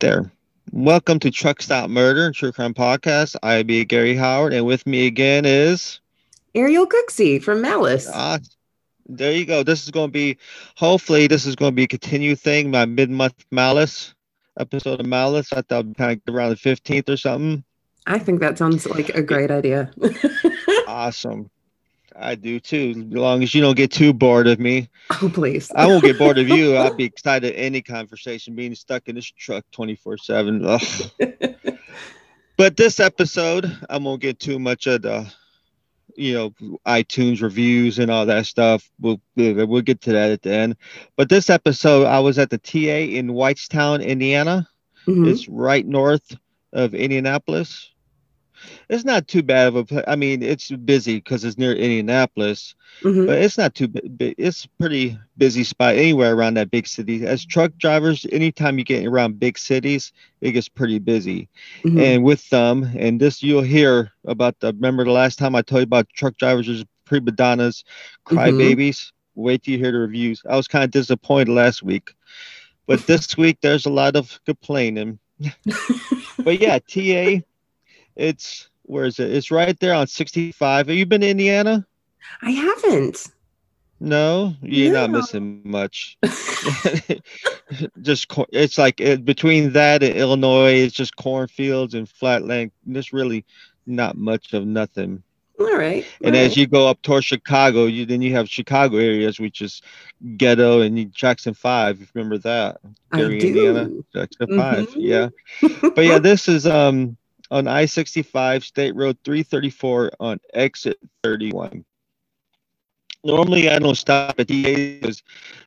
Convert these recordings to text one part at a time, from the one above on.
There. Welcome to Truck Stop Murder and True Crime Podcast. I be Gary Howard, and with me again is Ariel Cooksey from Malice. ah, there you go. This is going to be, hopefully, this is going to be a continued thing. My mid-month Malice episode of Malice. I thought kind of around the fifteenth or something. I think that sounds like a great idea. Awesome. I do too. As long as you don't get too bored of me, oh, please. I won't get bored of you. I'll be excited any conversation. Being stuck in this truck twenty four seven. But this episode, I won't get too much of the, you know, iTunes reviews and all that stuff. We'll we'll get to that at the end. But this episode, I was at the TA in Whitestown, Indiana. Mhm. It's right north of Indianapolis. It's not too bad of a. pla- I mean, it's busy because it's near Indianapolis, Mhm. but it's not too. bi- bi- It's a pretty busy spot anywhere around that big city. As truck drivers, anytime you get around big cities, it gets pretty busy Mhm. and with them and this you'll hear about the remember the last time i told you about truck drivers as prima donnas crybabies wait till you hear the reviews i was kind of disappointed last week but this week there's a lot of complaining but yeah ta it's where is it? It's right there on 65 have you been to indiana? I haven't. no? You're not missing much. Just it's like it, between that and illinois it's just cornfields and flatland there's really not much of nothing. All right. and all as you go up towards chicago you then you have chicago areas which is ghetto and jackson 5 if you remember that? I Gary, do. indiana? Jackson 5 Mhm. yeah. But yeah this is um on i-65 state road 334 on exit 31 normally i don't stop at the because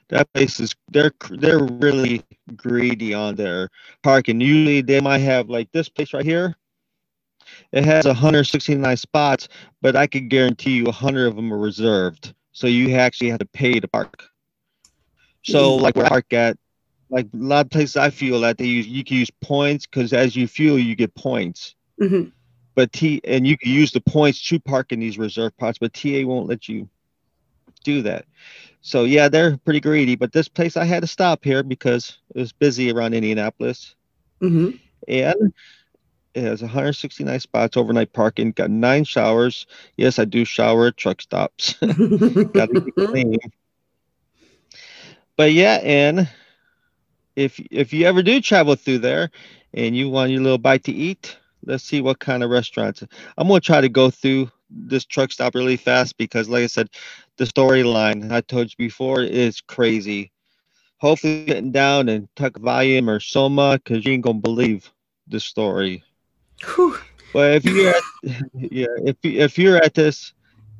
that place is they're they're really greedy on their parking. Usually they might have like this place right here. It has 169 spots but i can guarantee you 100 of them are reserved. So you actually have to pay to park. So like where i park at like a lot of places i feel that they use you can use points because as you fuel you get points Mhm. but T and you can use the points to park in these reserve spots, but TA won't let you do that. So yeah, they're pretty greedy. But this place I had to stop here because it was busy around Indianapolis, Mhm. and it has 169 spots overnight parking. Got nine showers. Yes, I do shower at truck stops. Got to it clean. But yeah, and if if you ever do travel through there and you want your little bite to eat, let's see what kind of restaurants. I'm gonna try to go through this truck stop really fast because, like I said, the storyline I told you before is crazy. Hopefully, getting down and tuck volume or soma because you ain't gonna believe the story. Whew. But if you're at, yeah, if if you're at this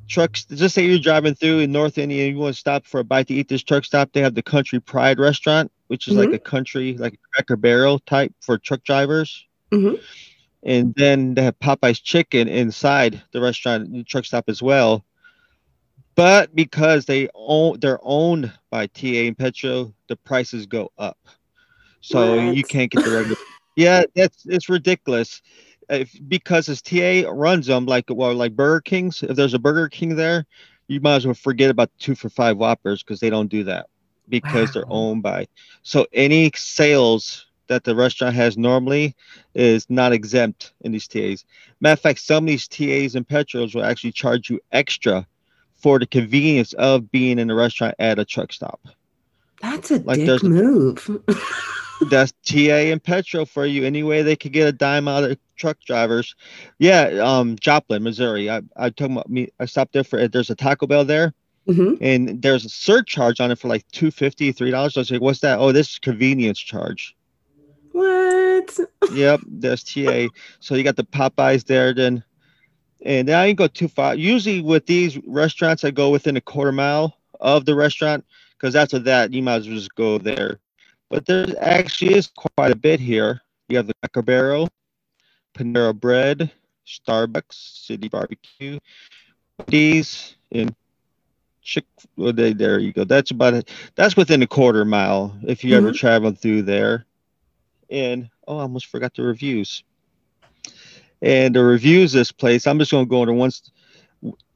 truck, just say you're driving through in North India and you want to stop for a bite to eat this truck stop, they have the Country Pride restaurant, which is like a country, like a Cracker Barrel type for truck drivers. Mhm. And then they have Popeye's chicken inside the restaurant, the truck stop as well. But because they own, they're owned by TA and Petro, the prices go up. So you can't get the regular. yeah, that's it's ridiculous if because as TA runs them like well like Burger Kings, if there's a Burger King there, you might as well forget about two for five Whoppers because they don't do that because they're owned by. So any sales that the restaurant has normally is not exempt in these TAs. Matter of fact, some of these TAs and Petros will actually charge you extra for the convenience of being in the restaurant at a truck stop. That's a Like dick move. That's TA and Petro for you. Any way they could get a dime out of truck drivers. Yeah, um, Joplin, Missouri. I I talking about me. I stopped there for. There's a Taco Bell there, Mhm. and there's a surcharge on it for like two fifty, three dollars. I was like, what's that? Oh, this is convenience charge. What? yep, there's TA. So you got the Popeyes there, then, and then I didn't go too far. Usually with these restaurants, I go within a quarter mile of the restaurant because after that, you might as well just go there. But there actually is quite a bit here. You have the Cracker Barrel, Panera Bread, Starbucks, City Barbecue, these, and Chick. Well, they, there you go. That's about it. That's within a quarter mile if you ever Mhm. travel through there. And oh, I almost forgot the reviews. And the reviews this place, I'm just going to go into once.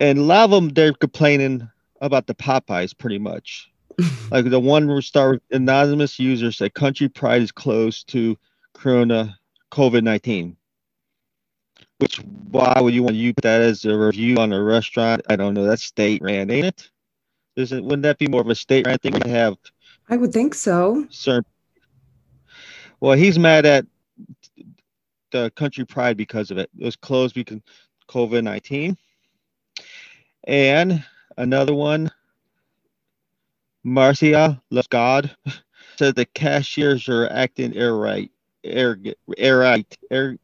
And a lot of them, they're complaining about the Popeyes pretty much. like the one with anonymous user said country pride is close to corona covid-19 which why would you want to use that as a review on a restaurant i don't know that's state ran ain't it isn't wouldn't that be more of a state ran thing to have I would think so. certain well he's mad at the country pride because of it. It was closed because covid-19 and another one marcia loves god said the cashiers are acting irright irrigate irright ir,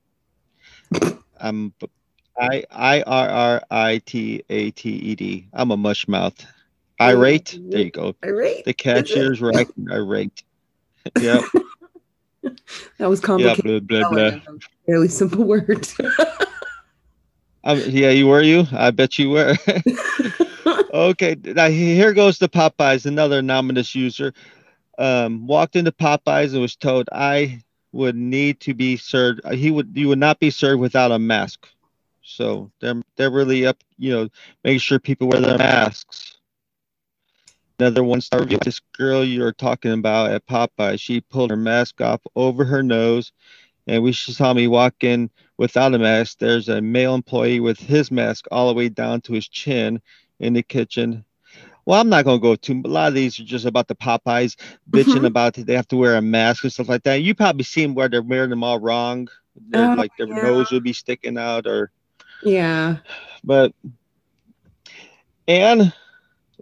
i'm i i r r i t a t e d. I'm a mush mouth irate there you go Irate. the cashiers acting irate yep That was common. yeah complicated. blah, blah, blah. Fairly simple word. Um, yeah, you were you? I bet you were. okay, now here goes the Popeyes, another anonymous user. Um, walked into Popeyes and was told I would need to be served. uh, He would you would not be served without a mask. So they're they're really up, you know, making sure people wear their masks. Another one star review. This girl you're talking about at Popeye, she pulled her mask off over her nose, and we she saw me walk in without a mask. There's a male employee with his mask all the way down to his chin in the kitchen. Well, I'm not gonna go too. A lot of these are just about the Popeyes bitching Mhm. about that they have to wear a mask and stuff like that. You probably seen where they're wearing them all wrong. Oh, like their yeah. nose would be sticking out, or yeah. but and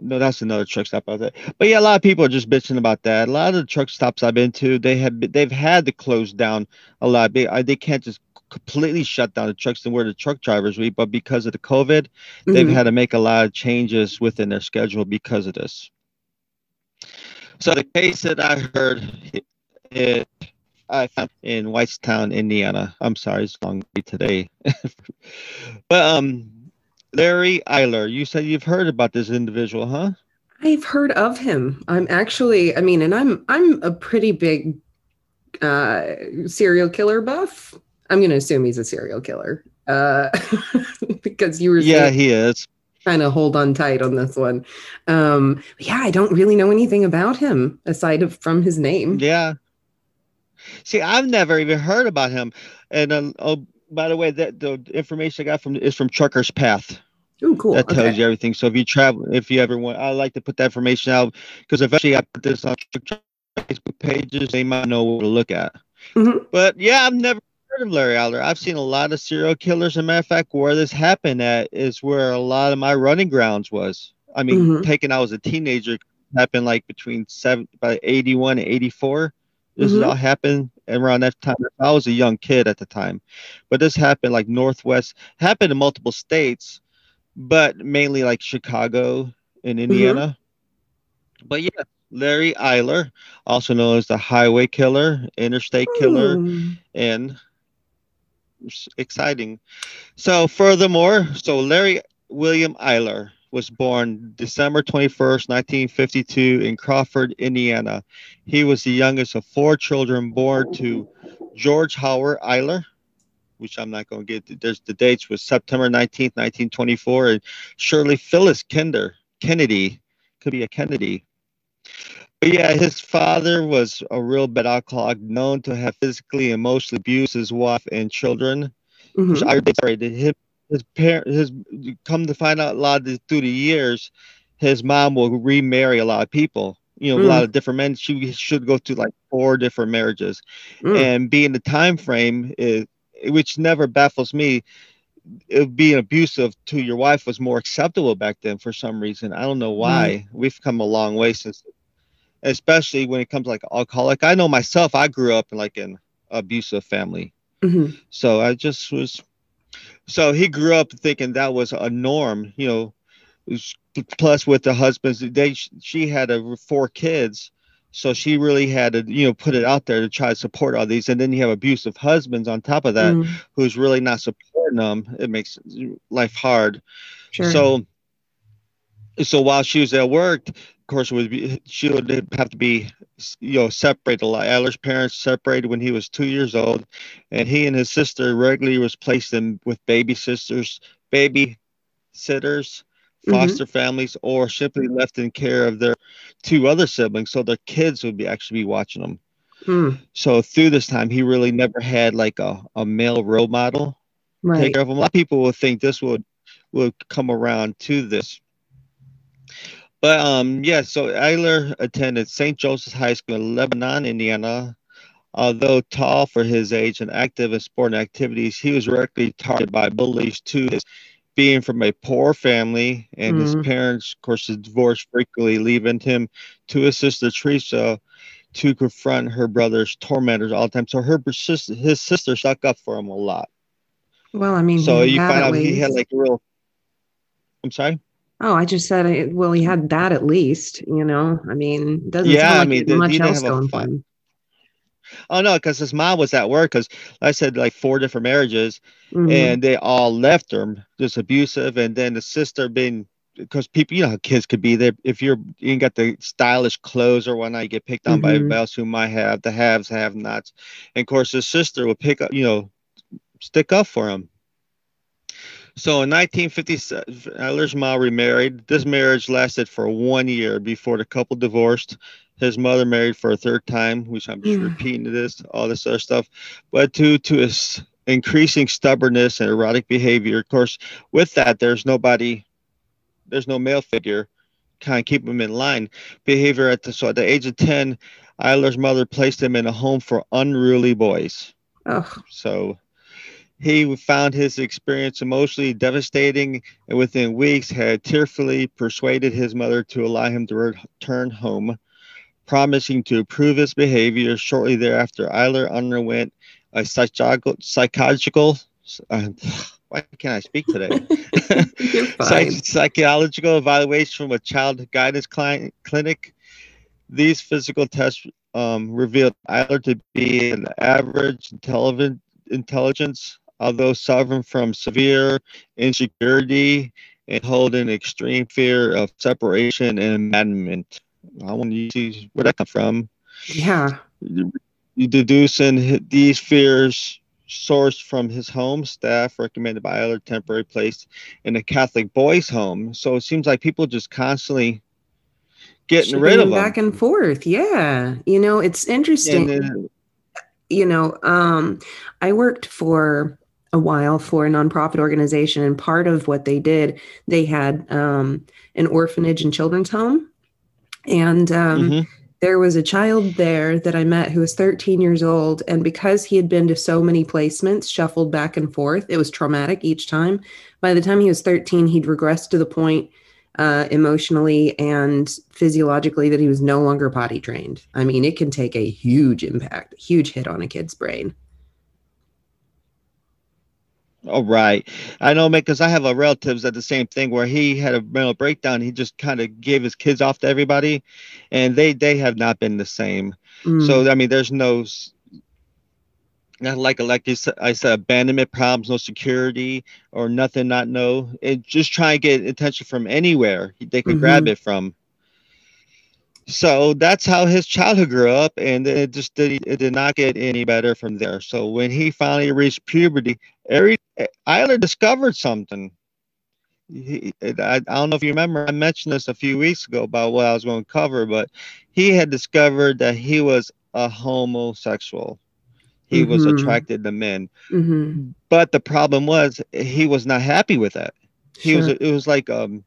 no, that's another truck stop out there. But yeah, a lot of people are just bitching about that. A lot of the truck stops I've been to, they have they've had to close down a lot. They they can't just completely shut down the trucks and where the truck drivers we. but because of the COVID, they've Mhm. had to make a lot of changes within their schedule because of this. So the case that I heard it I found in Whitestown, Indiana. I'm sorry, it's long day today. but um Larry Eyler, you said you've heard about this individual, huh? I've heard of him. I'm actually, I mean, and I'm I'm a pretty big uh serial killer buff. I'm gonna assume he's a serial killer. Uh because you were Yeah, he is. trying to hold on tight on this one. Um yeah, I don't really know anything about him aside of from his name. Yeah. See, I've never even heard about him. And oh, by the way, that the information I got from is from Trucker's Path. Oh, cool. that tells okay. you everything. So if you travel, if you ever want, I like to put that information out because eventually I put this on Facebook pages, they might know what to look at. Mhm. But yeah, I've never heard of Larry Eyler. I've seen a lot of serial killers. As a matter of fact, where this happened at is where a lot of my running grounds was. I mean, Mhm. taken I was a teenager, happened like between seven, by 81 and 84. This Mhm. all happened around that time. I was a young kid at the time, but this happened like Northwest, happened in multiple states, but mainly like Chicago and Indiana. But yeah, Larry Eyler, also known as the Highway Killer, Interstate Killer, Hmm. and exciting. So, furthermore, so Larry William Eyler was born December 21st, 1952, in Crawford, Indiana. He was the youngest of four children born to George Howard Eyler, which I'm not going to get. There's the dates was September 19th, 1924, and Shirley Phyllis Kinder Kennedy. Could be a Kennedy. But yeah, his father was a real bad alcoholic, known to have physically and emotionally abused his wife and children. Mhm. Which I sorry, him, his parent, his come to find out a lot of this, through the years, his mom will remarry a lot of people. You know, a lot of different men. She should go through like four different marriages, Mm. and being the time frame is, which never baffles me. It being abusive to your wife was more acceptable back then for some reason. I don't know why. We've come a long way since, especially when it comes like alcoholic. I know myself. I grew up in like an abusive family. Mhm. So I just was. So he grew up thinking that was a norm, you know. Plus, with the husbands, they she had a, four kids, so she really had to, you know, put it out there to try to support all these. And then you have abusive husbands on top of that, Mm. who's really not supporting them. It makes life hard. Sure. So, so while she was at work, course, would be she would have to be, you know, separated a lot. Eyler's parents separated when he was two years old, and he and his sister regularly was placed in with baby sisters, baby sitters, foster mm-hmm. families, or simply left in care of their two other siblings, so their kids would be actually be watching them. Hmm. So through this time, he really never had like a, a male role model right. take care of him. A lot of people will think this would would come around to this. But um, yeah, so Eyler attended St. Joseph's High School in Lebanon, Indiana. Although tall for his age and active in sport activities, he was directly targeted by bullies to his being from a poor family and mm his mm-hmm. parents, of course, divorced frequently, leaving him to his sister Teresa to confront her brother's tormentors all the time. So her his sister stuck up for him a lot. Well, I mean, so you find out least. he had like a real. I'm sorry. Oh, I just said, well, he had that at least, you know. I mean, doesn't yeah, like I mean, much else going for him. Oh no, because his mom was at work. Because I said like four different marriages, mm-hmm. and they all left him just abusive, and then the sister being because people, you know, how kids could be there. If you're you got the stylish clothes or whatnot, you get picked on mm-hmm. by everybody else who might have the haves, have nots, and of course his sister would pick up, you know, stick up for him. So in 1957, Eyler's mom remarried. This marriage lasted for one year before the couple divorced. His mother married for a third time, which I'm just mm. repeating this, all this other stuff. But due to his increasing stubbornness and erotic behavior, of course, with that, there's nobody, there's no male figure kind of keep him in line. Behavior at the so at the age of 10, Eyler's mother placed him in a home for unruly boys. Oh. So he found his experience emotionally devastating and within weeks had tearfully persuaded his mother to allow him to return home, promising to improve his behavior. Shortly thereafter, Eyler underwent a psychological, uh, why can't I speak today? Psych- psychological evaluation from a child guidance client, clinic. These physical tests um, revealed Eyler to be an average intelligent intelligence although suffering from severe insecurity and holding extreme fear of separation and abandonment. I want you to see where that comes from. Yeah. You deducing these fears sourced from his home staff recommended by other temporary place in a Catholic boys' home. So it seems like people just constantly getting Shipping rid of them. back and forth. Yeah. You know, it's interesting. Then, you know, um, I worked for a while for a nonprofit organization, and part of what they did, they had um, an orphanage and children's home, and um, mm-hmm. there was a child there that I met who was 13 years old, and because he had been to so many placements, shuffled back and forth, it was traumatic each time. By the time he was 13, he'd regressed to the point uh, emotionally and physiologically that he was no longer potty trained. I mean, it can take a huge impact, a huge hit on a kid's brain. Oh right, I know, man. Because I have a relatives that the same thing where he had a mental breakdown. He just kind of gave his kids off to everybody, and they they have not been the same. Mm. So I mean, there's no not like like I said, abandonment problems, no security or nothing, not no. It just try and get attention from anywhere they can mm-hmm. grab it from. So that's how his childhood grew up, and it just did, it did not get any better from there. So when he finally reached puberty, every Eyler discovered something. He, I, I don't know if you remember, I mentioned this a few weeks ago about what I was going to cover, but he had discovered that he was a homosexual. He mm-hmm. was attracted to men, mm-hmm. but the problem was he was not happy with that. He sure. was. It was like um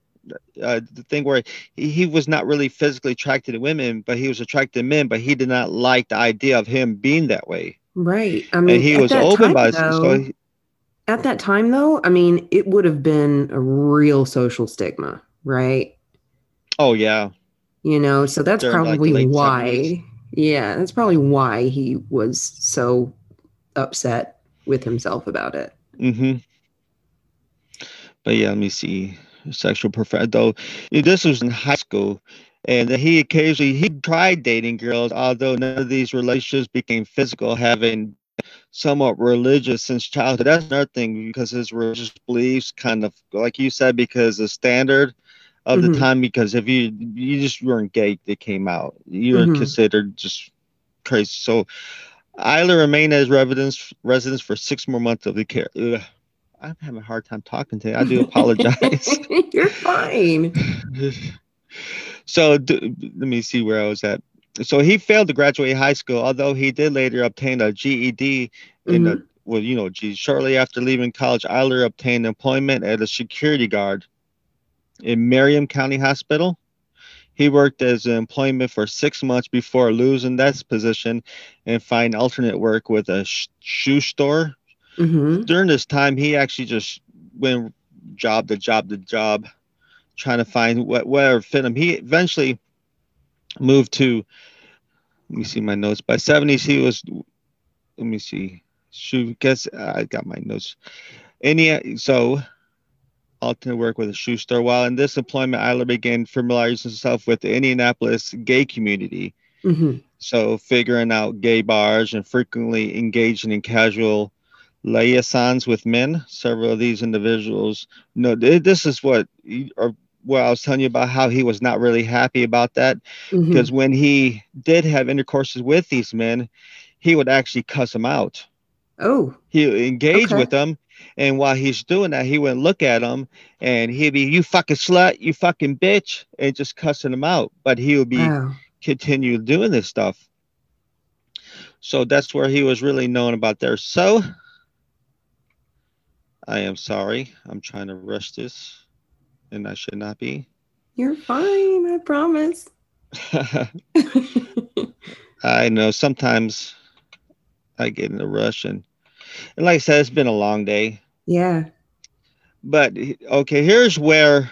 uh, the thing where he, he was not really physically attracted to women, but he was attracted to men, but he did not like the idea of him being that way. Right. I mean, and he was open time, by though, so he, at that time though, I mean, it would have been a real social stigma, right? Oh yeah. You know, so that's During probably like why 70s. yeah, that's probably why he was so upset with himself about it. Mm-hmm. But yeah, let me see sexual prefer though this was in high school and he occasionally he tried dating girls although none of these relationships became physical having somewhat religious since childhood that's another thing because his religious beliefs kind of like you said because the standard of mm-hmm. the time because if you you just weren't gay that came out you were mm-hmm. considered just crazy so Eyler remained as residence residence for six more months of the care. Ugh. I'm having a hard time talking today. I do apologize. You're fine. so d- let me see where I was at. So he failed to graduate high school, although he did later obtain a GED in the mm-hmm. well, you know, geez, shortly after leaving college, Eyler obtained employment as a security guard in Marion County Hospital. He worked as an employment for six months before losing that position and find alternate work with a sh- shoe store. Mm-hmm. During this time, he actually just went job to job to job, trying to find what whatever fit him. He eventually moved to. Let me see my notes. By 70s, he was. Let me see. Shoe. Guess I got my notes. Any so alternate work with a shoe store. While in this employment, Eyler began familiarizing himself with the Indianapolis gay community. Mm-hmm. So figuring out gay bars and frequently engaging in casual liaisons with men. Several of these individuals, no, this is what or what I was telling you about how he was not really happy about that Mhm. because when he did have intercourses with these men, he would actually cuss them out. Oh. He would engage Okay. with them, and while he's doing that, he wouldn't look at them, and he'd be, "You fucking slut, you fucking bitch," and just cussing them out. But he would be Wow. continue doing this stuff. So that's where he was really known about there. So I am sorry. I'm trying to rush this, and I should not be. You're fine. I promise. I know sometimes I get in a rush, and, and like I said, it's been a long day. yeah. But okay, here's where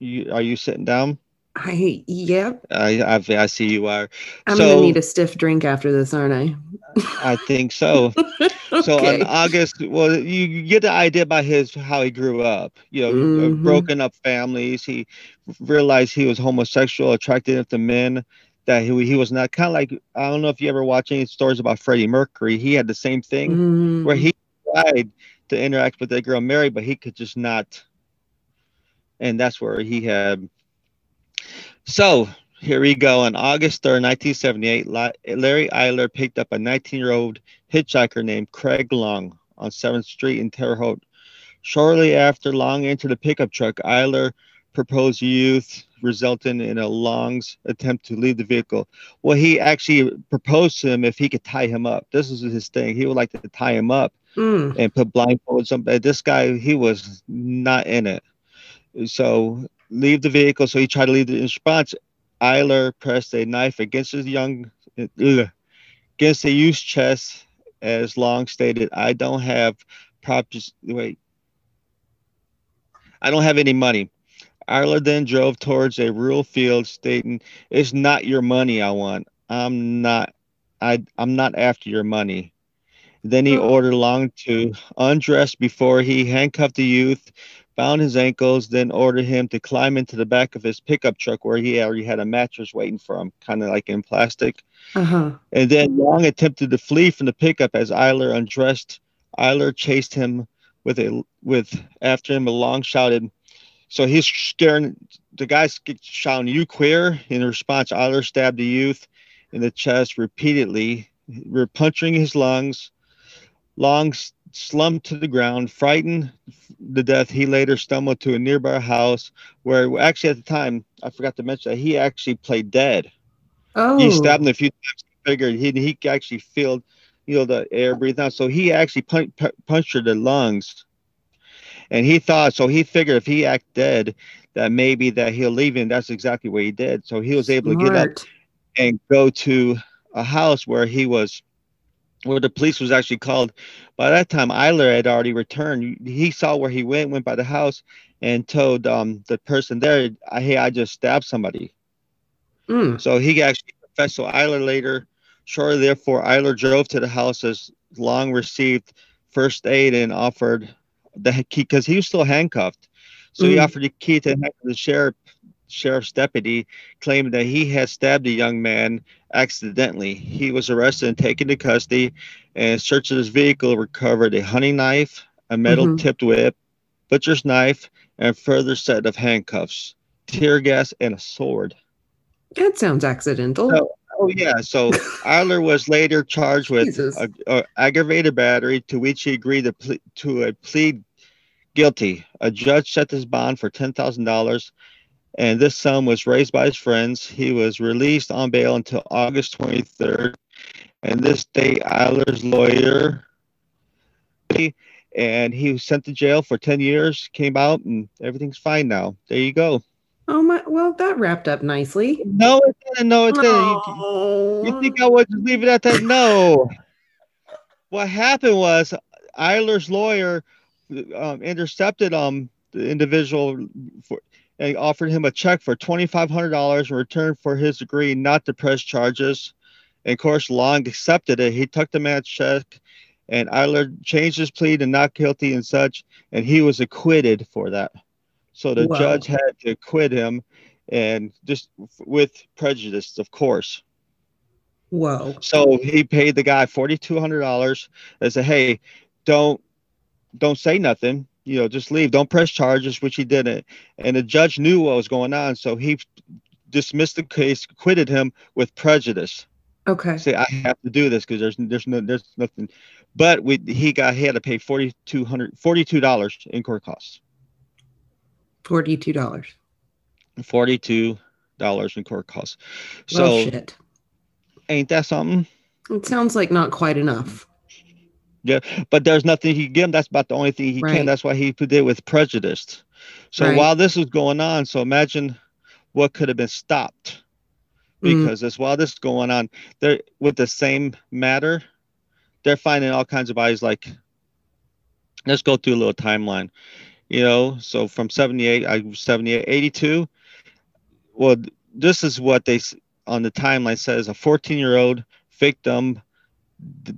you are. You sitting down? I yep. I I, I see you are. I'm So- gonna need a stiff drink after this, aren't I? I think so. So okay. in August, well, you, get the idea about his how he grew up. You know, Mhm. broken up families. He realized he was homosexual, attracted to men. That he, he was not kind of like I don't know if you ever watch any stories about Freddie Mercury. He had the same thing Mhm. where he tried to interact with that girl Mary, but he could just not. And that's where he had. So here we go. On August 3rd, 1978, Larry Eyler picked up a 19 year old hitchhiker named Craig Long on 7th Street in Terre Haute. Shortly after Long entered the pickup truck, Eyler proposed youth, resulting in a Long's attempt to leave the vehicle. Well, he actually proposed to him if he could tie him up. This was his thing. He would like to tie him up Mm. and put blindfolds on. But this guy, he was not in it. So leave the vehicle. So he tried to leave. The, response, Eyler pressed a knife against his young, ugh, against the youth's chest. As Long stated, "I don't have proper wait. I don't have any money." Eyler then drove towards a rural field, stating, "It's not your money I want. I'm not. I I'm not after your money." Then he Oh. ordered Long to undress before he handcuffed the youth, bound his ankles, then ordered him to climb into the back of his pickup truck where he already had a mattress waiting for him, kind of like in plastic. Uh-huh. And then Long attempted to flee from the pickup as Eyler undressed. Eyler chased him with a with after him. A Long shouted, so he's scaring the guys shouting, "You queer!" In response, Eyler stabbed the youth in the chest repeatedly, re- puncturing his lungs. Long slumped to the ground, frightened to death. He later stumbled to a nearby house where, actually, at the time, I forgot to mention that he actually played dead. Oh. He stabbed him a few times. Figured he he actually filled, you know, the air breathed out. So he actually pun- pu- punctured the lungs, and he thought so. He figured if he act dead, that maybe that he'll leave him. That's exactly what he did. So he was able to get up and go to a house where he was where the police was actually called. By that time eyler had already returned. He saw where he went went by the house and told um, the person there hey i just stabbed somebody. Mm. so he actually confessed. So eyler later shortly therefore eyler drove to the house as long received first aid and offered the key because he was still handcuffed. So he Mm. offered the key to the sheriff sheriff's deputy claimed that he had stabbed a young man accidentally. He was arrested and taken to custody, and search of his vehicle recovered a hunting knife, a metal Mhm. tipped whip, butcher's knife, and a further set of handcuffs, tear gas, and a sword. That sounds accidental. So- Oh yeah. So Eyler was later charged with a, a aggravated battery, to which he agreed to, ple- to a plead guilty. A judge set his bond for ten thousand dollars, and this sum was raised by his friends. He was released on bail until August twenty third, and this day Eyler's lawyer, and he was sent to jail for ten years. Came out, and everything's fine now. There you go. Oh my! Well, that wrapped up nicely. No, it didn't. No, it didn't. You-. You think I would just leave it at that? No. what happened was Eyler's lawyer um, intercepted um the individual for and offered him a check for twenty five hundred dollars in return for his degree not to press charges. And of course, Long accepted it. He took the man's check, and Eyler changed his plea to not guilty and such, and he was acquitted for that. So the Wow. judge had to acquit him, and just with prejudice, of course. Whoa! So he paid the guy forty two hundred dollars and said, "Hey, don't don't say nothing. You know, just leave. Don't press charges," which he didn't. And the judge knew what was going on, so he dismissed the case, acquitted him with prejudice. Okay. Say, I have to do this because there's there's no there's nothing. But we he got he had to pay forty two hundred forty two dollars in court costs. Forty-two dollars. Forty two dollars in court costs. So well, shit. ain't that something? It sounds like not quite enough. But there's nothing he can give him. That's about the only thing he Right. can. That's why he put it with prejudice. So Right. while this was going on, so imagine what could have been stopped Mm. because as while this is going on, they're with the same matter, they're finding all kinds of bodies. Like, let's go through a little timeline. You know, so from 78, I 78, 82. Well, this is what they on the timeline says a 14 year old victim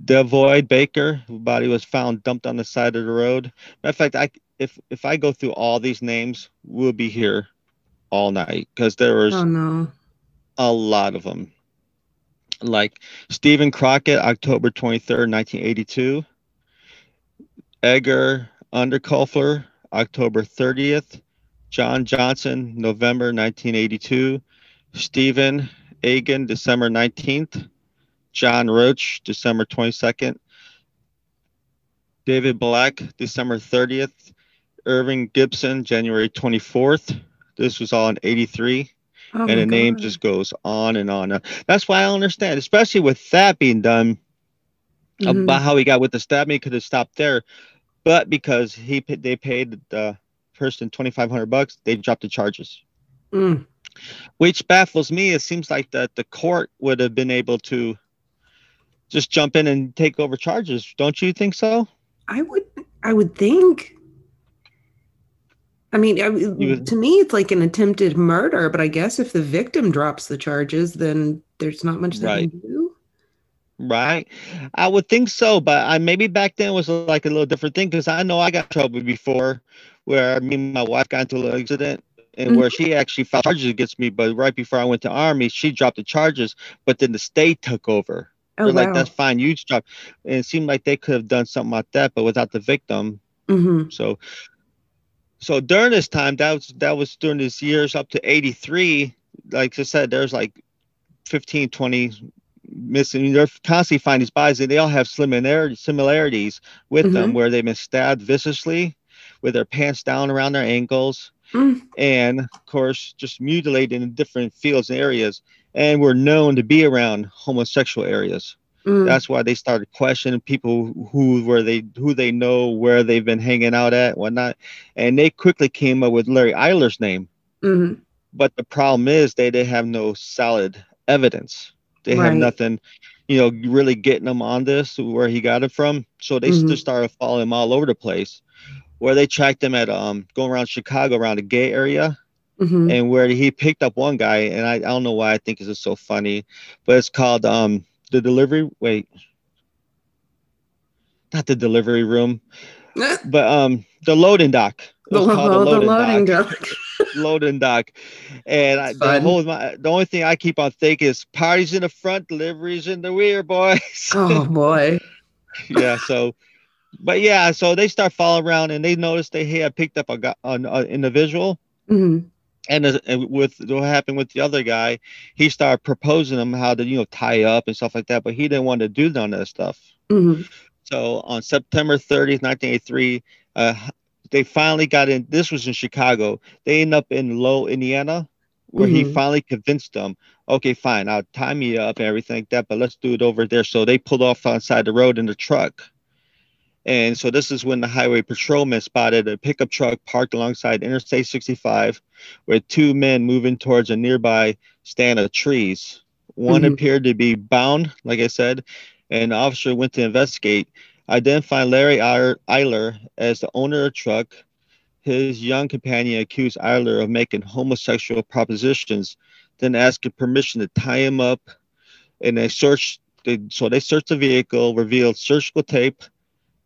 Devoid Baker, whose body was found dumped on the side of the road. Matter of fact, I if if I go through all these names, we'll be here all night because there was Oh no. a lot of them. Like Stephen Crockett, October 23rd, 1982. Edgar Underkofler, October 30th. John Johnson, November 1982. Stephen Agan, December 19th. John Roach, December 22nd. David Black, December 30th. Irving Gibson, January 24th. This was all in 83 Oh and the name just goes on and on. That's why I don't understand, especially with that being done Mhm. about how he got with the stabbing. He could have stopped there, but because he they paid the person twenty five hundred bucks, they dropped the charges, Mm. which baffles me. It seems like that the court would have been able to just jump in and take over charges. Don't you think so? I would. I would think. I mean, I, would- to me, it's like an attempted murder. But I guess if the victim drops the charges, then there's not much they Right. can do. Right, I would think so, but I maybe back then was like a little different thing because I know I got trouble before, where me and my wife got into an accident, and where she mm-hmm. actually filed charges against me. But right before I went to army, she dropped the charges, but then the state took over. Oh They're wow. like, "That's fine, you drop." And it seemed like they could have done something like that, but without the victim. hmm So, so during this time, that was that was during these years up to '83. Like I said, there's like 15, 20 missing. They're constantly finding these bodies, and they all have similarities similarities with them, where they've been stabbed viciously, with their pants down around their ankles, Mm. and of course, just mutilated in different fields and areas, and were known to be around homosexual areas. Mm. That's why they started questioning people who were they who they know where they've been hanging out at whatnot, and they quickly came up with Larry Eyler's name. Mhm. But the problem is they they have no solid evidence. They have nothing, you know, really getting them on this where he got it from. So they Mhm. just started following him all over the place. Where they tracked him at um going around Chicago around the gay area Mhm. and where he picked up one guy and I, I don't know why I think this is so funny, but it's called um the delivery wait not the delivery room, but um the loading dock. The, lo- the loading loading dock. dock. loading dock. And I, the whole my, the only thing I keep on thinking is parties in the front, deliveries in the rear, boys. oh boy. yeah, so but yeah, so they start following around and they noticed they had picked up a, an, individual Mhm. And, and with what happened with the other guy, he started proposing him how to you know tie up and stuff like that, but he didn't want to do none of that stuff. Mm-hmm. So on September 30th, 1983, uh, they finally got in. This was in Chicago. They end up in Low, Indiana, where he Mhm. finally convinced them, okay, fine, I'll tie me up and everything like that, but let's do it over there. So they pulled off on side the road in the truck. And so this is when the highway patrolman spotted a pickup truck parked alongside Interstate 65 with two men moving towards a nearby stand of trees. One Mhm. appeared to be bound, like I said, and the officer went to investigate, identifying Larry Eyler- Eyler as the owner of the truck. His young companion accused Eyler of making homosexual propositions, then asking permission to tie him up. And they searched, they, so they searched the vehicle, revealed surgical tape,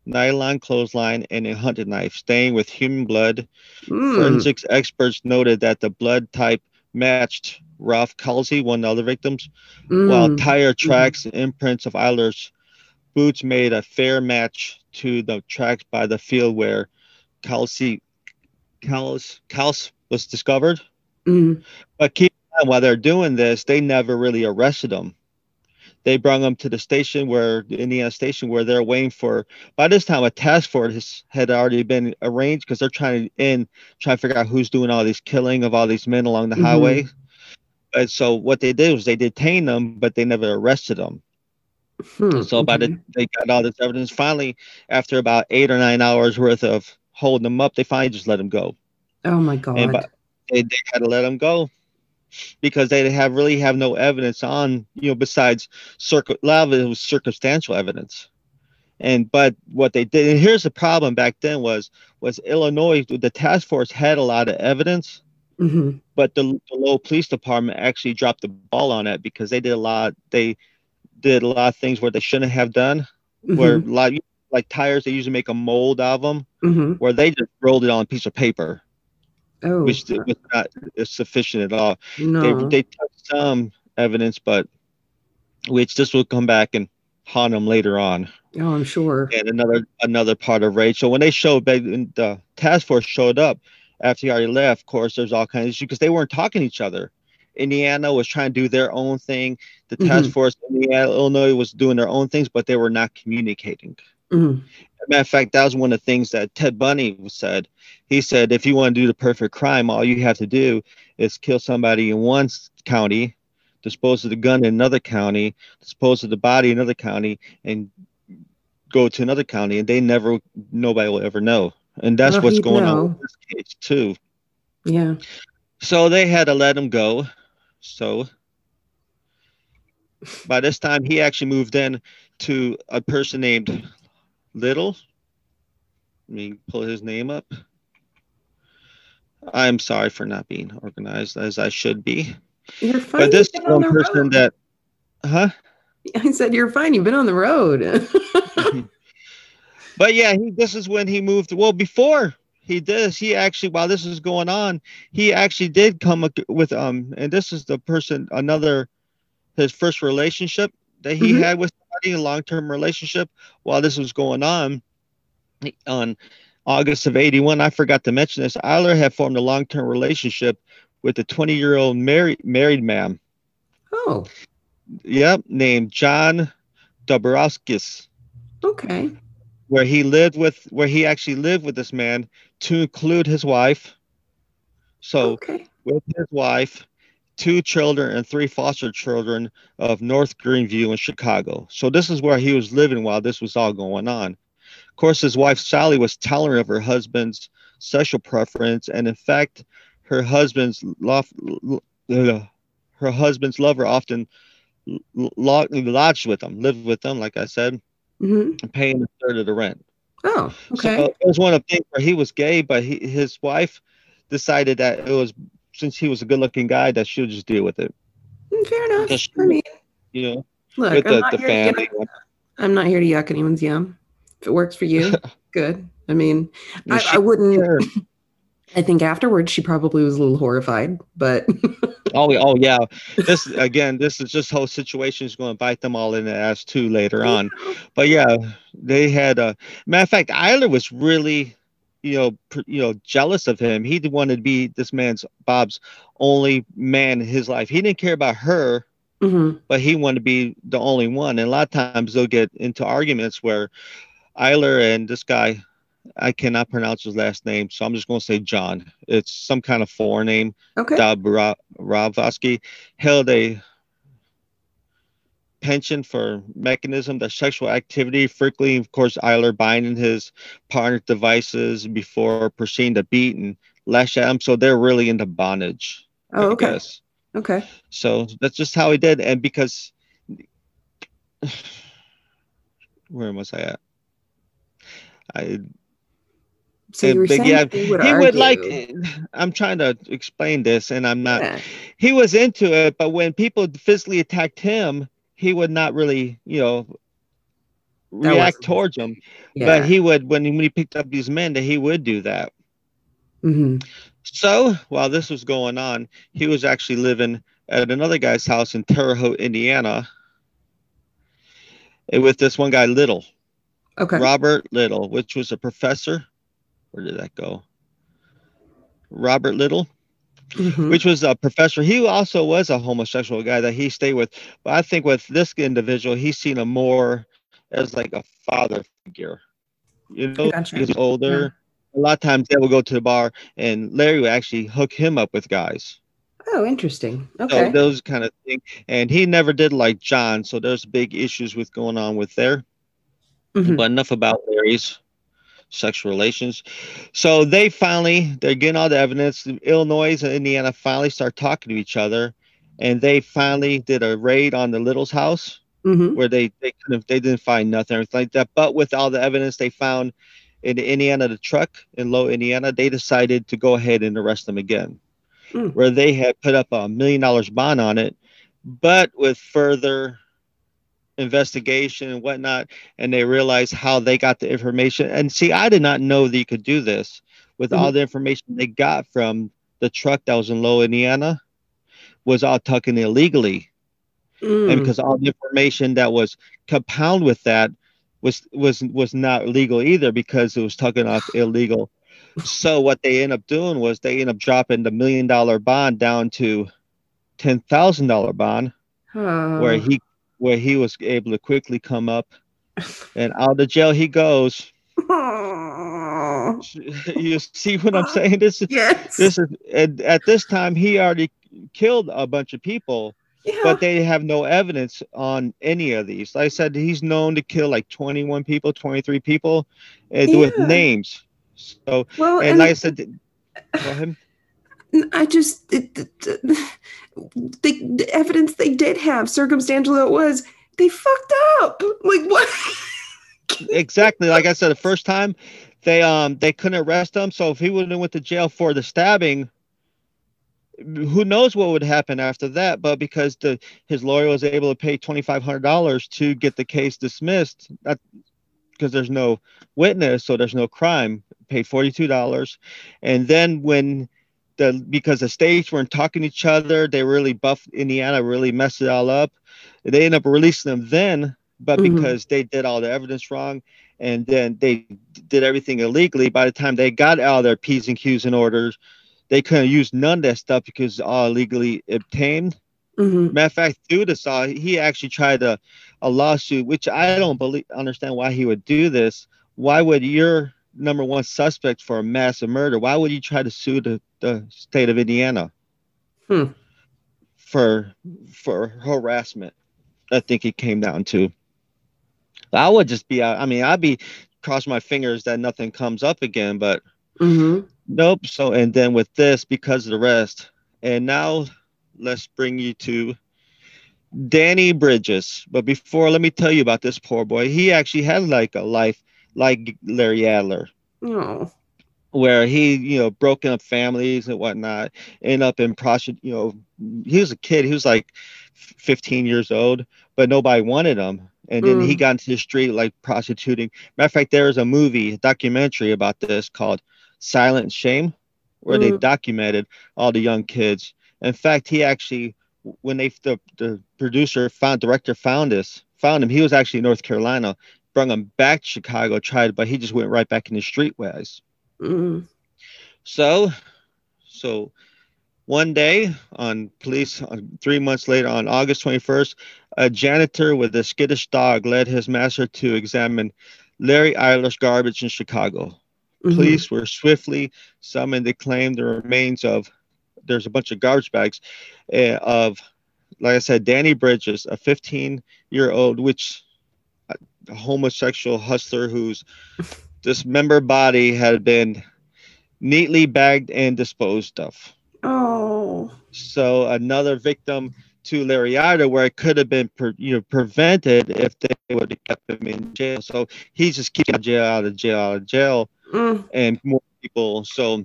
nylon clothesline, and a hunting knife stained with human blood. Mm. Forensics experts noted that the blood type matched Ralph Halsey, one of the other victims, while Mm. tire tracks and imprints of Eyler's boots made a fair match to the tracks by the field where Kelsey Kals Kals was discovered. Mm. But keep in mind, while they're doing this, they never really arrested him. They brought him to the station where the Indiana station where they're waiting for. By this time, a task force has, had already been arranged because they're trying to in trying to figure out who's doing all these killing of all these men along the Mhm. highway. And so what they did was they detained them, but they never arrested them. Hmm, So by the they got all this evidence. Finally, after about eight or nine hours worth of holding them up, they finally just let him go. Oh my god. And by, they, they had to let him go because they have really have no evidence on you know besides circle a lot of it was circumstantial evidence. And but what they did, and here's the problem back then was was Illinois the task force had a lot of evidence, Mhm. but the, the Lowell Police Department actually dropped the ball on it because they did a lot. They did a lot of things where they shouldn't have done. Where a lot like tires, they usually make a mold of them, Mhm. where they just rolled it on a piece of paper, Oh which was not sufficient at all. no. They they took some evidence, but which this will come back and haunt them later on. oh, I'm sure. And another another part of rage. So when they showed the task force showed up after he already left. Of course, there's all kinds of issues because they weren't talking to each other. Indiana was trying to do their own thing. The task Mhm. force in Illinois was doing their own things, but they were not communicating. Mhm. Matter of fact, that was one of the things that Ted Bundy said. He said, if you want to do the perfect crime, all you have to do is kill somebody in one county, dispose of the gun in another county, dispose of the body in another county, and go to another county. And they never, nobody will ever know. And that's Well, what's going on know. with this case, too. Yeah. So they had to let him go. So by this time, he actually moved in to a person named Little. Let me pull his name up. I'm sorry for not being organized as I should be. You're fine. But this is on one person road. that, huh? I said you're fine. You've been on the road. but yeah, he, this is when he moved. Well, before he did this, he actually, while this is going on, he actually did come with um, and this is the person, another, his first relationship that he Mhm. had with a long-term relationship. While this was going on, on August of '81, I forgot to mention this. Eyler had formed a long-term relationship with a 20-year-old married married man. oh, Yep, named John Dobrowskis. okay. where he lived with where he actually lived with this man to include his wife so Okay. with his wife two children and three foster children of north greenview in chicago. So this is where he was living while this was all going on. Of course his wife sally was tolerant of her husband's sexual preference and in fact her husband's love her husband's lover often lo- lo- lodged with them lived with them like i said hmm paying a third of the rent. Oh, okay. so it was one of the things where he was gay, but he, his wife decided that it was since he was a good-looking guy that she'll just deal with it. Mm, Fair enough. She- I mean, You know, look, I'm, the, not the here to family. yuck- I'm not here to yuck anyone's yum. If it works for you, good. I mean, I, She- I wouldn't. Sure. I think afterwards she probably was a little horrified, but Oh, oh yeah. This again, this is just whole situation is going to bite them all in the ass too later on. But yeah, they had a matter of fact. Eyler was really you know, pr- you know, jealous of him. He wanted to be this man's Bob's only man in his life. He didn't care about her, Mhm. but he wanted to be the only one. And a lot of times they'll get into arguments where Eyler and this guy, I cannot pronounce his last name, so I'm just going to say John. It's some kind of foreign name. Okay. Dobrowski held a pension for mechanism that sexual activity frequently of course Eyler binding his partner devices before proceeding to beat and lash at him so they're really into bondage Oh, I okay. guess. Okay. so that's just how he did and because where was i at i So you were Big saying yeah, he would, he would like i'm trying to explain this and i'm not Yeah. he was into it, but when people physically attacked him, he would not really, you know, That react towards them. Yeah. But he would when he, when he picked up these men, that he would do that. Mhm. So while this was going on, he was actually living at another guy's house in Terre Haute, Indiana, with this one guy Little, Okay. Robert Little, which was a professor. Where did that go? Robert Little. Mhm. which was a professor. He also was a homosexual guy that he stayed with. But I think with this individual, he's seen him more as like a father figure. You know, Gotcha. he's older. A lot of times they will go to the bar, and Larry would actually hook him up with guys. Oh, interesting. So Okay. those kind of things. And he never did like John. So there's big issues with going on with there. Mhm. But enough about Larry's sexual relations. So they finally they're getting all the evidence. Illinois and Indiana finally start talking to each other, and they finally did a raid on the Little's house Mhm. where they they couldn't they didn't find nothing like that. But with all the evidence they found in Indiana, the truck in Low Indiana, they decided to go ahead and arrest them again, Mm. where they had put up a million dollars bond on it, but with further investigation and whatnot, and they realized how they got the information. And see, I did not know that you could do this with all the information they got from the truck that was in Low Indiana was all tucking illegally Mm. and because all the information that was compound with that was was was not legal either because it was tucking off illegal so what they end up doing was they end up dropping the million dollar bond down to ten thousand dollar bond Oh. where he where he was able to quickly come up and out of jail he goes you see what i'm saying this is Yes. this is at, at this time he already killed a bunch of people yeah. but they have no evidence on any of these. Like I said, he's known to kill like 21 people, 23 people uh, with names. So, well, and, and like I said, go ahead. I just it, it, the, evidence they did have, circumstantial though it was, they fucked up. Like what? exactly. Like I said, the first time they um they couldn't arrest him. So if he would have went to jail for the stabbing, who knows what would happen after that? But because the his lawyer was able to pay twenty five hundred dollars to get the case dismissed, that because there's no witness, so there's no crime. Paid forty two dollars, and then when the because the states weren't talking to each other, they really buffed Indiana, really messed it all up. They end up releasing them then, but Mhm. because they did all the evidence wrong, and then they did everything illegally. By the time they got all their P's and Q's and orders, they couldn't use none of that stuff because it's all illegally obtained. Mhm. Matter of fact, Thuda saw he actually tried a, a lawsuit, which I don't believe understand why he would do this. Why would your number one suspect for a massive murder? Why would you try to sue the, the state of Indiana Hmm. for for harassment? I think it came down to. I would just be. I mean, I'd be crossing my fingers that nothing comes up again, but Mhm. Nope. So, and then with this, because of the rest, and now let's bring you to Danny Bridges. But before, let me tell you about this poor boy. He actually had like a life like Larry Adler, Oh. where he, you know, broken up families and whatnot, end up in prostitute. You know, he was a kid. He was like 15 years old, but nobody wanted him. And then he Mm. got into the street like prostituting. Matter of fact, there is a movie, a documentary about this called Silent Shame, where they Mm. documented all the young kids. In fact, he actually, when they the, the producer found director found this, found him. He was actually in North Carolina, brought him back to Chicago, tried, but he just went right back in the streetwise. Mm. So, so one day on police, uh, three months later, on August 21st, a janitor with a skittish dog led his master to examine Larry Eyler's garbage in Chicago. Mhm. Police were swiftly summoned to claim the remains of. There's a bunch of garbage bags uh, of, like I said, Danny Bridges, a 15 year old, which homosexual hustler whose dismembered body had been neatly bagged and disposed of. Oh. So another victim to Larry Ida, where it could have been, pre- you know, prevented if they would have kept him in jail. So he's just keeping jail out of jail out of jail, Mm. and more people. So,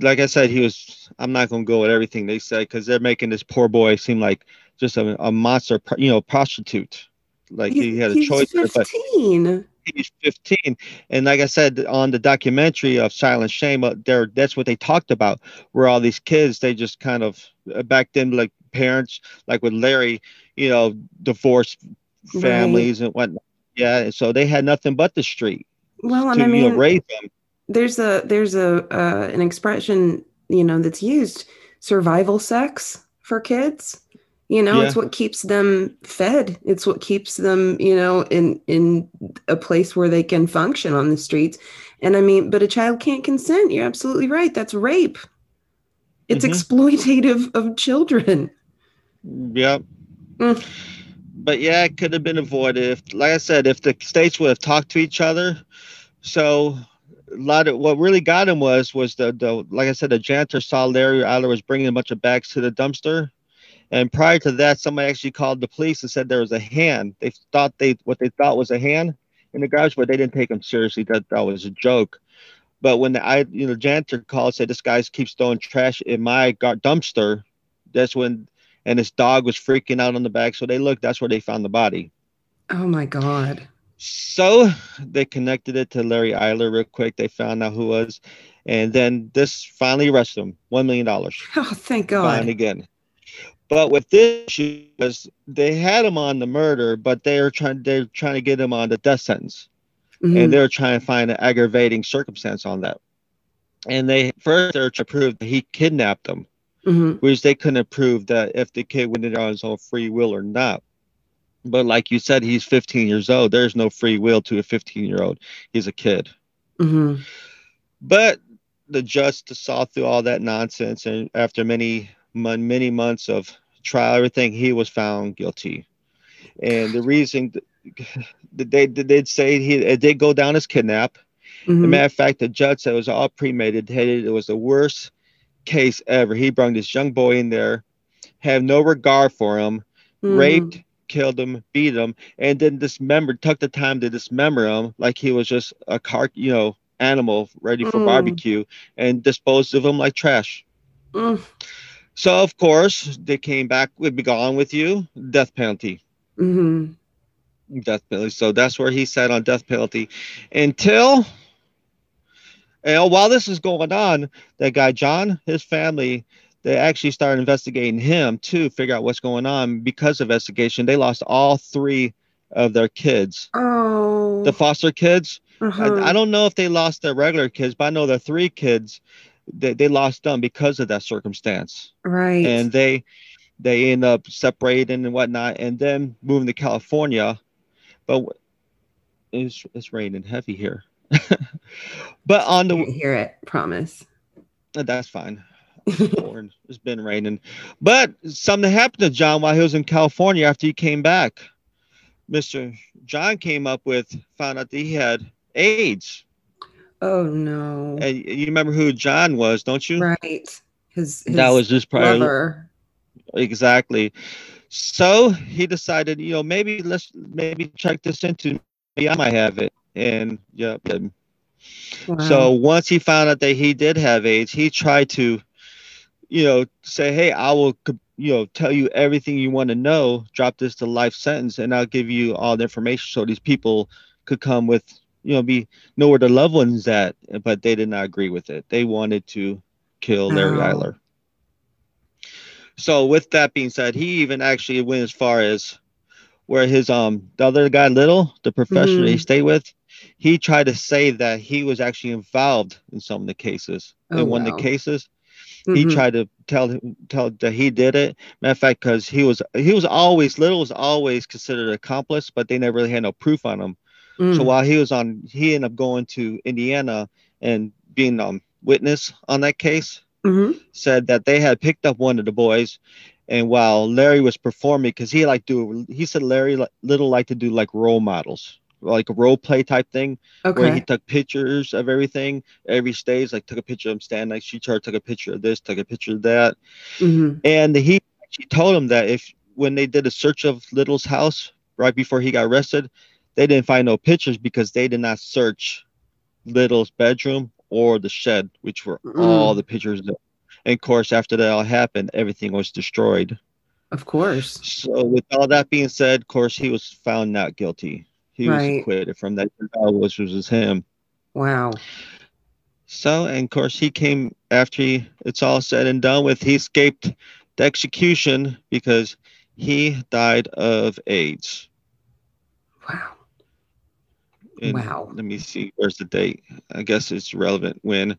like I said, he was. I'm not gonna go with everything they said because they're making this poor boy seem like just a, a monster, you know, prostitute. Like he had a choice, there, but 15. he's 15 and like i said on the documentary of silent shame uh, there that's what they talked about where all these kids they just kind of uh, back then like parents like with larry you know divorced Right. families and whatnot yeah and so they had nothing but the street Well, to I you mean, know raise them there's a there's a uh, an expression you know that's used survival sex for kids you know it's what keeps them fed it's what keeps them you know in in a place where they can function on the streets and i mean but a child can't consent you're absolutely right that's rape it's Mhm. exploitative of children Yep. Mm. But yeah, it could have been avoided. If, like I said, if the states would have talked to each other. So a lot of what really got him was was the the like I said, the janitor saw Larry Eyler was bringing a bunch of bags to the dumpster. And prior to that, somebody actually called the police and said there was a hand. They thought they what they thought was a hand in the garage, but they didn't take him seriously. That that was a joke. But when the I you know janitor called said this guy keeps throwing trash in my gar- dumpster, that's when and his dog was freaking out on the back. So they looked. That's where they found the body. oh my god So they connected it to Larry Eyler real quick. They found out who was, and then this finally arrested him. One million dollars. oh thank Fine god again. But with this issue was they had him on the murder, but they were trying they're trying to get him on the death sentence, Mhm. and they're trying to find an aggravating circumstance on that. And they first they're to prove that he kidnapped them, Mhm. which they couldn't prove that if the kid went in on his own free will or not. But like you said, he's 15 years old. There's no free will to a 15 year old. He's a kid. Mhm. But the judge saw through all that nonsense, and after many many months of trial, everything, he was found guilty. And the reason that they they did say he it did go down as kidnap. Mhm. matter of fact, the judge said it was all premeditated. It was the worst case ever. He brought this young boy in there, have no regard for him, Mhm. raped, killed him, beat him, and then dismembered, took the time to dismember him like he was just a car, you know, animal ready for Mm. barbecue, and disposed of him like trash. Mm. So of course they came back. We'd be gone with you. Death penalty. Mhm. Death penalty. So that's where he sat on death penalty until. And while this is going on, that guy John, his family, they actually started investigating him to figure out what's going on. Because of investigation, they lost all three of their kids. Oh. The foster kids. uh-huh. I, I don't know if they lost their regular kids, but I know the three kids, they, they lost them because of that circumstance. right. and they they end up separating and whatnot and then moving to california but it's, it's raining heavy here but on the hear it. Promise. Uh, that's fine it's been raining but something happened to john while he was in california after he came back mr john came up with found out that he had aids oh no. and you remember who john was don't you Right. His, his that was just probably lover. exactly so he decided you know maybe let's maybe check this into maybe i might have it and yeah and Wow. so once he found out that he did have aids he tried to you know say hey i will you know tell you everything you want to know drop this to life sentence and i'll give you all the information so these people could come with you know be know where their loved ones at but they did not agree with it they wanted to kill larry Oh. eyler so with that being said, he even actually went as far as where his um the other guy, Little, the professor that he Mhm. stayed with, he tried to say that he was actually involved in some of the cases. Oh, in one of the cases, he Mhm. tried to tell him tell that he did it. Matter of fact, because he was he was always little was always considered an accomplice, but they never really had no proof on him. So Mm. while he was on, he ended up going to Indiana and being um witness on that case. Mhm. Said that they had picked up one of the boys, and while Larry was performing, because he like do he said Larry li- little liked to do like role models, like a role play type thing where he took pictures of everything every stage, like took a picture of him standing next to each other, took a picture of this, took a picture of that, Mhm. and he she told him that if when they did a search of Little's house right before he got arrested, they didn't find no pictures because they did not search Little's bedroom or the shed, which were all Mm. the pictures. And of course, after that all happened, everything was destroyed. Of course. So, with all that being said, of course, he was found not guilty. He was acquitted from that, which was him. Wow. So, and of course, he came after he, it's all said and done with. He escaped the execution because he died of AIDS. Wow. And Wow. Let me see. Where's the date? I guess it's relevant when.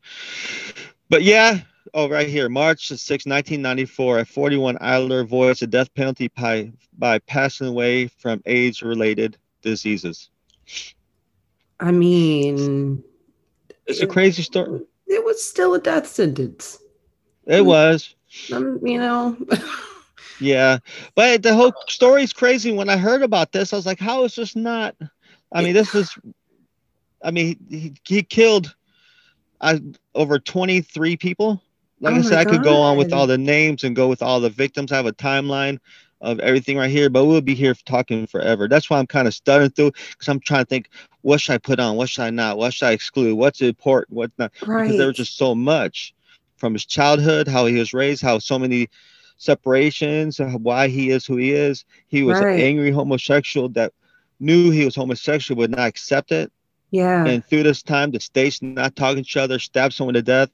But yeah. Oh, right here. March 6, 1994. a 41, Idler avoids a death penalty by, by passing away from AIDS related diseases. I mean, It's a crazy story. it was still a death sentence. It was. Um, you know. Yeah, but the whole story is crazy. When I heard about this, I was like, "How is this not?" I mean, this is. I mean, he, he killed, uh, over twenty three people. Like Oh I said, I could go on with all the names and go with all the victims. I have a timeline of everything right here, but we'll be here talking forever. That's why I'm kind of stuttering through because I'm trying to think, what should I put on? What should I not? What should I exclude? What's important? What not? right. because there was just so much from his childhood, how he was raised, how so many separations, why he is who he is. He was Right. an angry homosexual that knew he was homosexual, would not accept it. yeah. And through this time, the states not talking to each other, stabbed someone to death.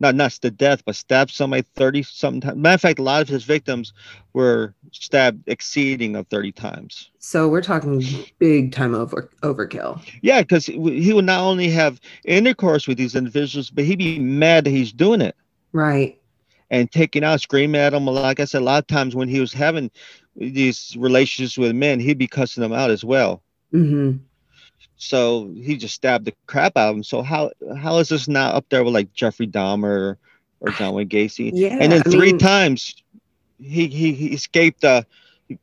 Not not to death, but stabbed somebody 30 something times. Matter of fact, a lot of his victims were stabbed exceeding of 30 times. so we're talking big time over overkill. Yeah, because he would not only have intercourse with these individuals, but he'd be mad that he's doing it. Right. and taking out, screaming at them. Like I said, a lot of times when he was having these relationships with men, he'd be cussing them out as well. hmm So he just stabbed the crap out of him. So how how is this not up there with like Jeffrey Dahmer or John Wayne Gacy? Yeah. and then I three mean, times he, he he escaped uh,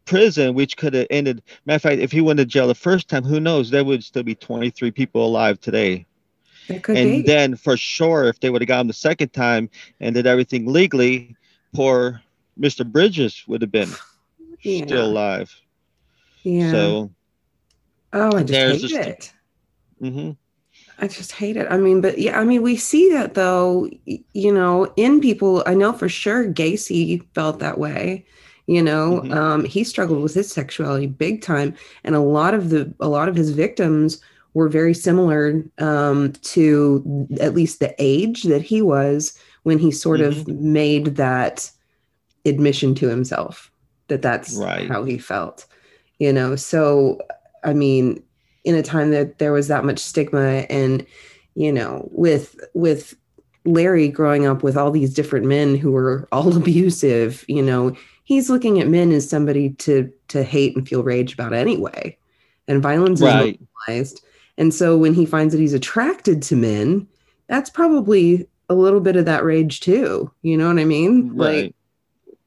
prison, which could have ended. Matter of fact, if he went to jail the first time, who knows? There would still be 23 people alive today. And be. then for sure, if they would have got him the second time and did everything legally, poor Mr. Bridges would have been Yeah. still alive. yeah. So, oh, I just hate just- it. hmm I just hate it. I mean, but yeah, I mean, we see that though, you know, in people. I know for sure Gacy felt that way. You know, Mhm. um, he struggled with his sexuality big time, and a lot of the a lot of his victims were very similar um, to at least the age that he was when he sort of made that admission to himself that that's Right. how he felt. You know, so I mean, in a time that there was that much stigma and you know with with larry growing up with all these different men who were all abusive you know he's looking at men as somebody to to hate and feel rage about anyway and violence is Right. normalized and so when he finds that he's attracted to men that's probably a little bit of that rage too you know what i mean like Right.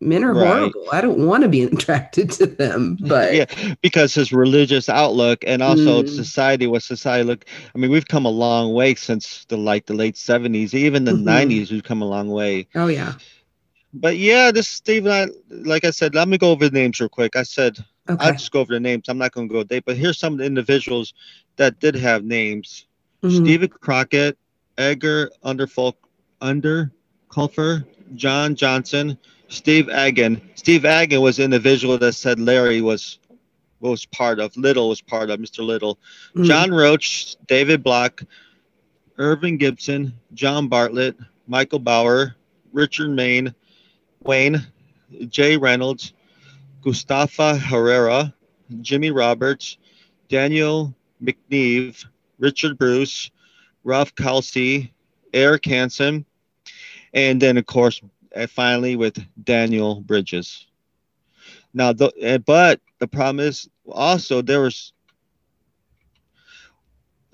Men are Right. horrible i don't want to be attracted to them but yeah, because his religious outlook and also Mm. society, what society look. I mean, we've come a long way since the like the late seventies, even the Mhm. 90s We've come a long way. oh yeah But yeah, this Steve and I, like I said, let me go over the names real quick. I said okay I'll just go over the names. I'm not going to go date, but here's some of the individuals that did have names: Mhm. Stephen Crockett, Edgar Underfolk, Underkofler, John Johnson, Steve Agan. Steve Agan was the individual that said Larry was was part of Little was part of Mr. Little. Mhm. John Roach, David Block, Irving Gibson, John Bartlett, Michael Bauer, Richard Maine, Wayne, Jay Reynolds, Gustavo Herrera, Jimmy Roberts, Daniel McNeive, Richard Bruce, Ralph Kelsey, Eric Hansen, and then of course finally with Daniel Bridges. Now, the, uh, but the problem is also there was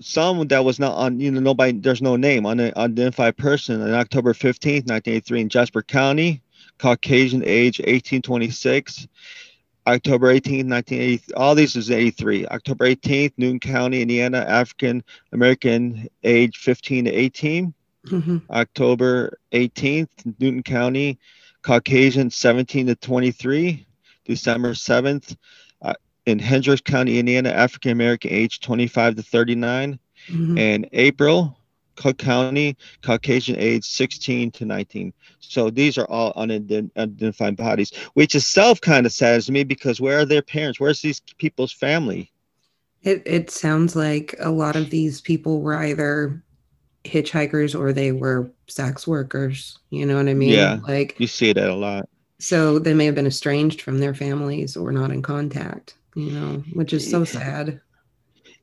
some that was not on, you know, nobody, there's no name, on an unidentified person on October 15th, 1983 in Jasper County, Caucasian age 1826. October 18th, 1980, all these is 83. October 18th, Newton County, Indiana, African American, age 15 to 18. Mm-hmm. October 18th, Newton County, Caucasian, 17 to 23. December 7th, uh, in Hendricks County, Indiana, African American, age 25 to 39. Mm-hmm. And April, Cook County, Caucasian age 16 to 19. So these are all unidentified bodies, which itself kind of saddens me because where are their parents? Where's these people's family? It, it sounds like a lot of these people were either hitchhikers or they were sex workers. You know what I mean? Yeah. Like you see that a lot. So they may have been estranged from their families or not in contact, you know, which is so sad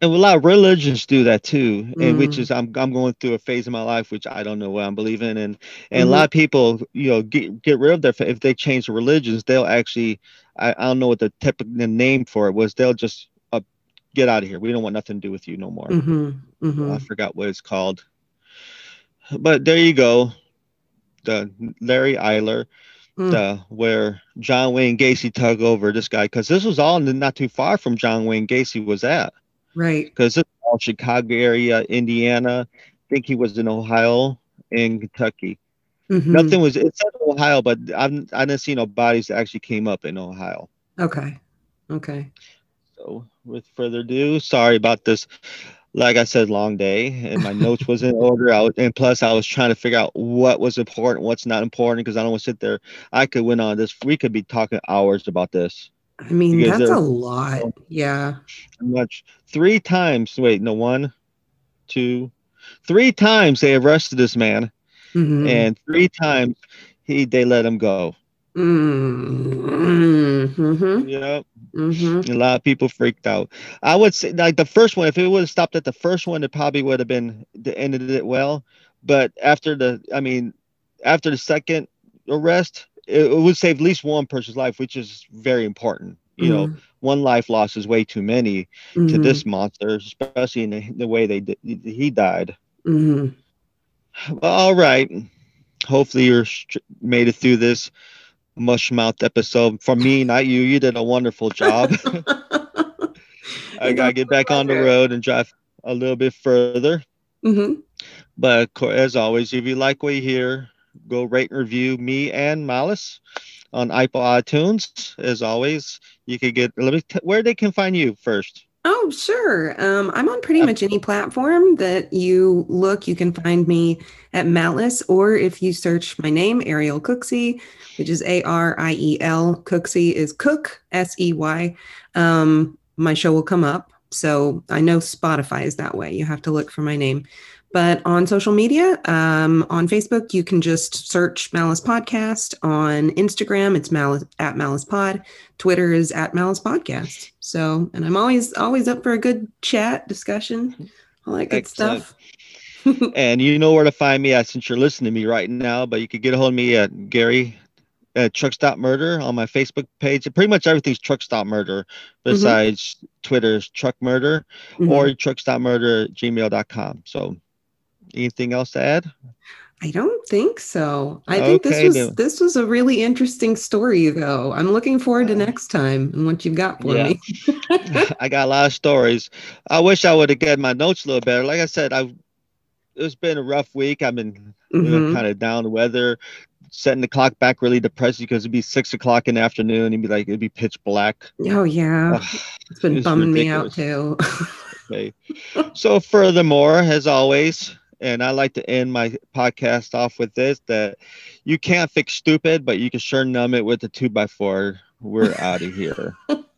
and a lot of religions do that too and mm. which is I'm, I'm going through a phase of my life which i don't know what i'm believing and and mm-hmm. a lot of people you know get, get rid of their if they change the religions they'll actually i, I don't know what the typical name for it was they'll just uh, get out of here we don't want nothing to do with you no more mm-hmm. Mm-hmm. i forgot what it's called but there you go the larry Eyler, mm. the where john wayne gacy took over this guy because this was all not too far from john wayne gacy was at Right. Because it's all Chicago area, Indiana. I think he was in Ohio and Kentucky. Mm-hmm. Nothing was it said Ohio, but I've I didn't see no bodies that actually came up in Ohio. Okay. Okay. So with further ado, sorry about this. Like I said, long day, and my notes was in order. Out and plus, I was trying to figure out what was important, what's not important, because I don't want to sit there. I could win on this. We could be talking hours about this. I mean, that's a lot. Yeah. Much. Three times. Wait, no, one, two, three times they arrested this man, mm-hmm. and three times he they let him go. Mm-hmm. Yep. Mm-hmm. A lot of people freaked out. I would say, like the first one, if it would have stopped at the first one, it probably would have been the ended it well. But after the, I mean, after the second arrest, it, it would save at least one person's life, which is very important. You mm-hmm. know, one life loss is way too many mm-hmm. to this monster, especially in the, the way they he died. Mm-hmm. Well, all right. Hopefully, you're made it through this mush mouth episode. For me, not you. You did a wonderful job. I gotta get back on the road and drive a little bit further. Mm-hmm. But as always, if you like what you hear, go rate and review me and Malice on Apple iTunes. As always, you could get. Let me t- where they can find you first. Oh, sure. Um, I'm on pretty much any platform that you look. You can find me at Malice, or if you search my name, Ariel Cooksey, which is A R I E L. Cooksey is Cook S E Y. Um, my show will come up. So I know Spotify is that way. You have to look for my name. But on social media, um, on Facebook, you can just search Malice Podcast. On Instagram, it's Malice at Malice Pod. Twitter is at Malice Podcast. So, and I'm always always up for a good chat, discussion, all that good Excellent. stuff. and you know where to find me at since you're listening to me right now. But you could get a hold of me at Gary at Truck Stop Murder on my Facebook page. Pretty much everything's Truck Stop Murder besides mm-hmm. Twitter's Truck Murder mm-hmm. or Truck Stop Murder gmail.com. So Anything else to add? I don't think so. I think this was then. this was a really interesting story, though. I'm looking forward to next time and what you've got for yeah. me. I got a lot of stories. I wish I would have gotten my notes a little better. Like I said, I it's been a rough week. I've been mm-hmm. you know, kind of down the weather, setting the clock back really depressed because it'd be six o'clock in the afternoon. And it'd be like it'd be pitch black. Oh yeah, it's been it's bumming ridiculous. me out too. okay. So furthermore, as always and I like to end my podcast off with this that you can't fix stupid, but you can sure numb it with a two by four. We're out of here.